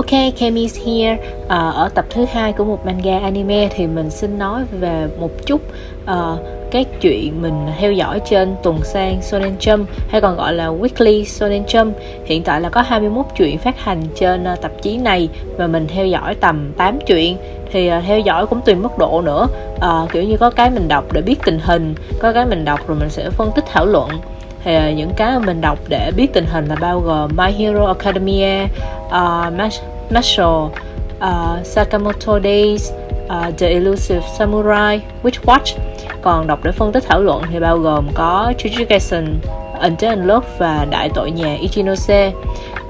Ok, Kemi's here. À, ở tập thứ hai của một manga anime thì mình xin nói về một chút ờ, uh, các chuyện mình theo dõi trên tuần sang Shonen Jump hay còn gọi là Weekly Shonen Jump. Hiện tại là có 21 chuyện phát hành trên uh, tạp chí này và mình theo dõi tầm 8 chuyện thì uh, theo dõi cũng tùy mức độ nữa. Uh, kiểu như có cái mình đọc để biết tình hình, có cái mình đọc rồi mình sẽ phân tích thảo luận thì những cái mà mình đọc để biết tình hình là bao gồm My Hero Academia, uh, Marshall, uh, Sakamoto Days, uh, The Elusive Samurai, Witch Watch. Còn đọc để phân tích thảo luận thì bao gồm có Jujutsu Until Undead và Đại tội nhà Ichinose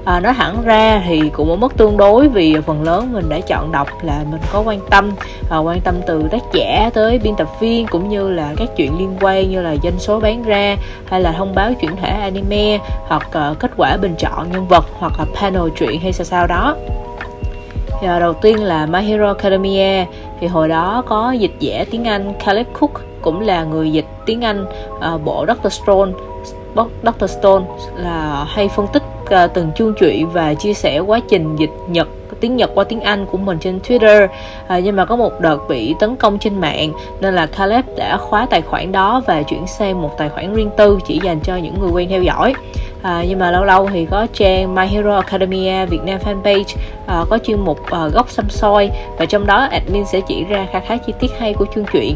à, nói thẳng ra thì cũng có mất tương đối vì phần lớn mình đã chọn đọc là mình có quan tâm à, quan tâm từ tác giả tới biên tập viên cũng như là các chuyện liên quan như là doanh số bán ra hay là thông báo chuyển thể anime hoặc uh, kết quả bình chọn nhân vật hoặc là panel truyện hay sao sao đó đầu tiên là My Hero Academia e. thì hồi đó có dịch giả tiếng Anh Caleb Cook cũng là người dịch tiếng Anh. Uh, bộ Doctor Stone Doctor Stone là hay phân tích uh, từng chương truyện và chia sẻ quá trình dịch Nhật tiếng Nhật qua tiếng Anh của mình trên Twitter. À, nhưng mà có một đợt bị tấn công trên mạng nên là Caleb đã khóa tài khoản đó và chuyển sang một tài khoản riêng tư chỉ dành cho những người quen theo dõi à, nhưng mà lâu lâu thì có trang My Hero Academia Việt Nam fanpage à, có chuyên mục à, góc xăm soi. Và trong đó admin sẽ chỉ ra khá khá chi tiết hay của chương truyện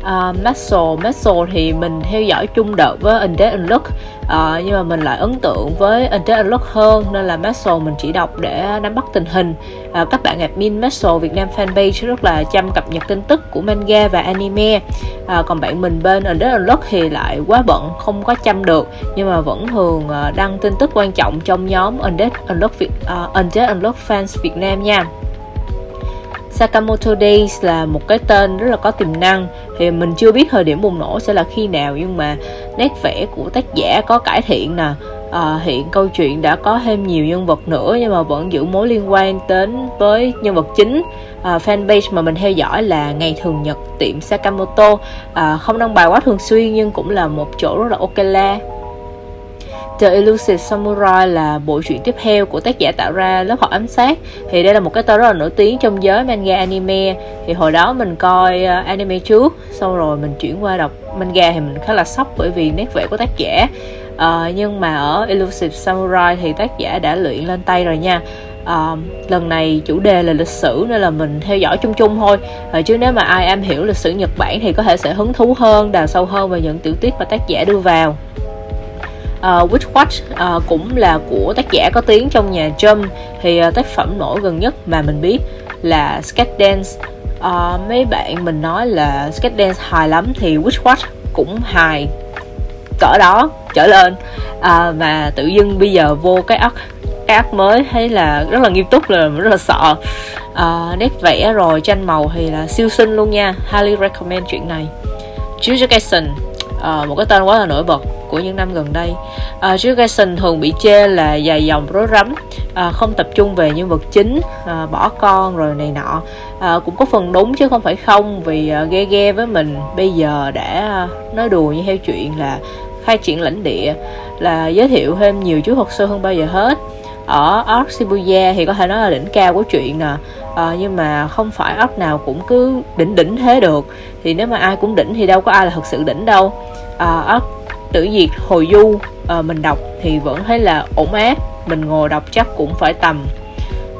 uh, Maxwell Maxwell thì mình theo dõi chung đợt với Index and Look. Uh, nhưng mà mình lại ấn tượng với Index and Look hơn nên là Maxwell mình chỉ đọc để nắm bắt tình hình. Uh, các bạn admin Maxwell Việt Nam fanpage rất là chăm cập nhật tin tức của manga và anime. Uh, còn bạn mình bên Index and Look thì lại quá bận không có chăm được nhưng mà vẫn thường uh, đăng tin tức quan trọng trong nhóm Index and Look Việt, uh, Index and Look fans Việt Nam nha. Sakamoto Days là một cái tên rất là có tiềm năng. Thì mình chưa biết thời điểm bùng nổ sẽ là khi nào nhưng mà nét vẽ của tác giả có cải thiện nè. À, hiện câu chuyện đã có thêm nhiều nhân vật nữa nhưng mà vẫn giữ mối liên quan đến với nhân vật chính. À, fanpage mà mình theo dõi là ngày thường nhật tiệm Sakamoto. À, không đăng bài quá thường xuyên nhưng cũng là một chỗ rất là ok la. The Elusive Samurai là bộ truyện tiếp theo của tác giả tạo ra lớp học ám sát. Thì đây là một cái tên rất là nổi tiếng trong giới manga anime. Thì hồi đó mình coi ờ, anime trước xong rồi mình chuyển qua đọc manga thì mình khá là sốc bởi vì nét vẽ của tác giả. Uh, nhưng mà ở Elusive Samurai thì tác giả đã luyện lên tay rồi nha. Uh, lần này chủ đề là lịch sử nên là mình theo dõi chung chung thôi. Uh, chứ nếu mà ai am hiểu lịch sử Nhật Bản thì có thể sẽ hứng thú hơn đào sâu hơn về những tiểu tiết mà tác giả đưa vào uh, Witch Watch uh, cũng là của tác giả có tiếng trong nhà Jump. Thì uh, tác phẩm nổi gần nhất mà mình biết là Skate Dance. Uh, mấy bạn mình nói là Skate Dance hài lắm thì Witch Watch cũng hài. Cỡ đó trở lên. Uh, mà tự dưng bây giờ vô cái ốc cái mới thấy là rất là nghiêm túc là rất là sợ. Uh, nét vẽ rồi tranh màu thì là siêu xinh luôn nha. Highly recommend chuyện này. Jujutsu Kaisen à, một cái tên quá là nổi bật của những năm gần đây. Ờ, à, Jurgensen thường bị chê là dài dòng rối rắm à, không tập trung về nhân vật chính à, bỏ con rồi này nọ. À, cũng có phần đúng chứ không phải không vì à, ghe ghe với mình. Bây giờ đã à, nói đùa như theo chuyện là khai triển lãnh địa là giới thiệu thêm nhiều chú thuật sư hơn bao giờ hết ở Arc Shibuya thì có thể nói là đỉnh cao của chuyện nè. À, nhưng mà không phải ốc nào cũng cứ đỉnh đỉnh thế được. Thì nếu mà ai cũng đỉnh thì đâu có ai là thật sự đỉnh đâu. À, tử diệt hồi du à, mình đọc thì vẫn thấy là ổn áp mình ngồi đọc chắc cũng phải tầm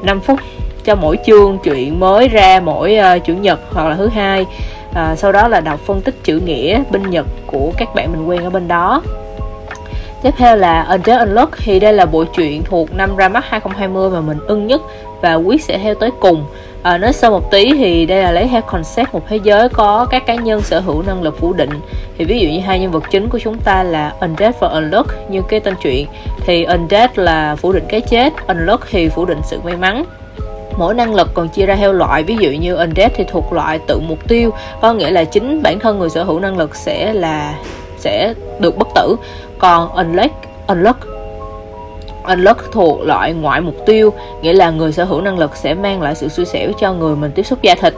5 phút cho mỗi chương chuyện mới ra mỗi uh, chủ nhật hoặc là thứ hai. À, sau đó là đọc phân tích chữ nghĩa binh nhật của các bạn mình quen ở bên đó. Tiếp theo là Undead Unlock thì đây là bộ truyện thuộc năm ra mắt 2020 mà mình ưng nhất và quyết sẽ theo tới cùng. À, nói sâu một tí thì đây là lấy theo concept một thế giới có các cá nhân sở hữu năng lực phủ định. Thì ví dụ như hai nhân vật chính của chúng ta là Undead và Unlock như cái tên truyện. Thì Undead là phủ định cái chết Unlock thì phủ định sự may mắn. Mỗi năng lực còn chia ra theo loại. Ví dụ như undead thì thuộc loại tự mục tiêu có nghĩa là chính bản thân người sở hữu năng lực sẽ là sẽ được bất tử. Còn unlock unlock unlock thuộc loại ngoại mục tiêu, nghĩa là người sở hữu năng lực sẽ mang lại sự xui xẻo cho người mình tiếp xúc da thịt.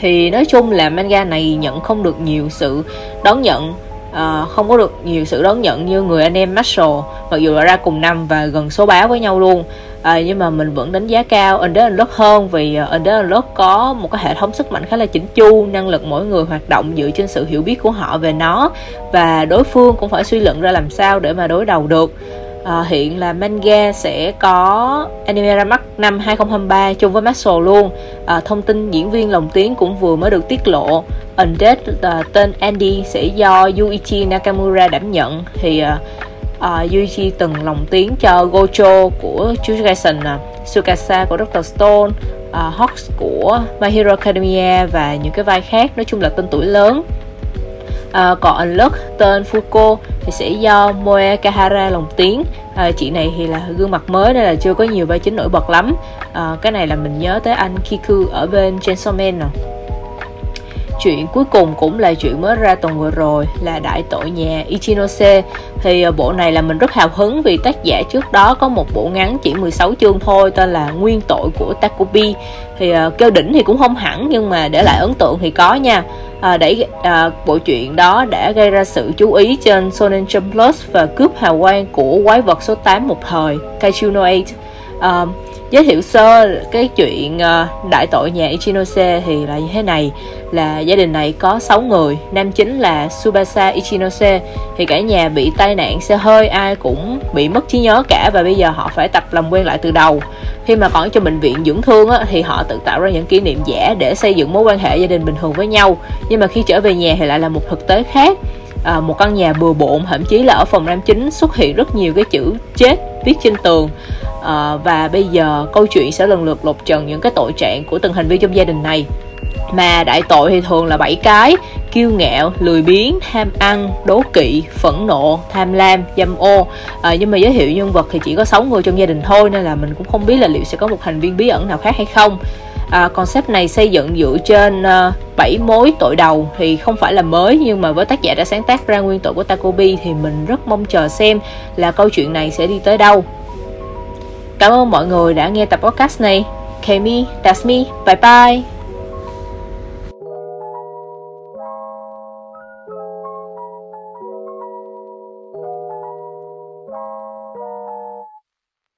Thì nói chung là manga này nhận không được nhiều sự đón nhận uh, không có được nhiều sự đón nhận như người anh em Marshall mặc dù là ra cùng năm và gần số báo với nhau luôn. À, nhưng mà mình vẫn đánh giá cao Under Unlock hơn vì uh, Under Unlock có một cái hệ thống sức mạnh khá là chỉnh chu năng lực mỗi người hoạt động dựa trên sự hiểu biết của họ về nó và đối phương cũng phải suy luận ra làm sao để mà đối đầu được à, hiện là manga sẽ có anime ra mắt năm 2023 chung với Maxwell luôn. À, thông tin diễn viên lồng tiếng cũng vừa mới được tiết lộ. Undead à, tên Andy sẽ do Yuichi Nakamura đảm nhận. Thì à, à, Yuichi từng lồng tiếng cho Gojo của Jujutsu à, Tsukasa của Dr. Stone uh, Hawks của My Hero Academia và những cái vai khác. Nói chung là tên tuổi lớn. Ờ, uh, còn lớp tên Fuko thì sẽ do Moe Kahara lồng tiếng. À, chị này thì là gương mặt mới nên là chưa có nhiều vai chính nổi bật lắm. À, cái này là mình nhớ tới anh Kiku ở bên Chainsaw Man nè chuyện cuối cùng cũng là chuyện mới ra tuần vừa rồi là đại tội nhà Ichinose. Thì à, bộ này là mình rất hào hứng vì tác giả trước đó có một bộ ngắn chỉ 16 chương thôi tên là Nguyên tội của Takubi. Thì uh, kêu đỉnh thì cũng không hẳn nhưng mà để lại ấn tượng thì có nha. À, đẩy à, bộ truyện đó đã gây ra sự chú ý trên Shonen Jump Plus và cướp hào quang của quái vật số 8 một thời Kaichuno 8 à, giới thiệu sơ cái chuyện ờ, đại tội nhà Ichinose thì là như thế này. Là gia đình này có 6 người nam chính là Subasa Ichinose. Thì cả nhà bị tai nạn xe hơi ai cũng bị mất trí nhớ cả và bây giờ họ phải tập làm quen lại từ đầu. Khi mà còn trong bệnh viện dưỡng thương á, thì họ tự tạo ra những kỷ niệm giả để xây dựng mối quan hệ gia đình bình thường với nhau. Nhưng mà khi trở về nhà thì lại là một thực tế khác. À, một căn nhà bừa bộn thậm chí là ở phòng nam chính xuất hiện rất nhiều cái chữ chết viết trên tường à, và bây giờ câu chuyện sẽ lần lượt lột trần những cái tội trạng của từng thành viên trong gia đình này. Mà đại tội thì thường là bảy cái kiêu ngạo lười biếng tham ăn đố kỵ phẫn nộ tham lam dâm ô. À, nhưng mà giới thiệu nhân vật thì chỉ có 6 người trong gia đình thôi nên là mình cũng không biết là liệu sẽ có một thành viên bí ẩn nào khác hay không. À, concept này xây dựng dựa trên uh, 7 mối tội đầu thì không phải là mới nhưng mà với tác giả đã sáng tác ra nguyên tội của Takobi thì mình rất mong chờ xem là câu chuyện này sẽ đi tới đâu. Cảm ơn mọi người đã nghe tập podcast này. Kemi, that's me. Bye bye.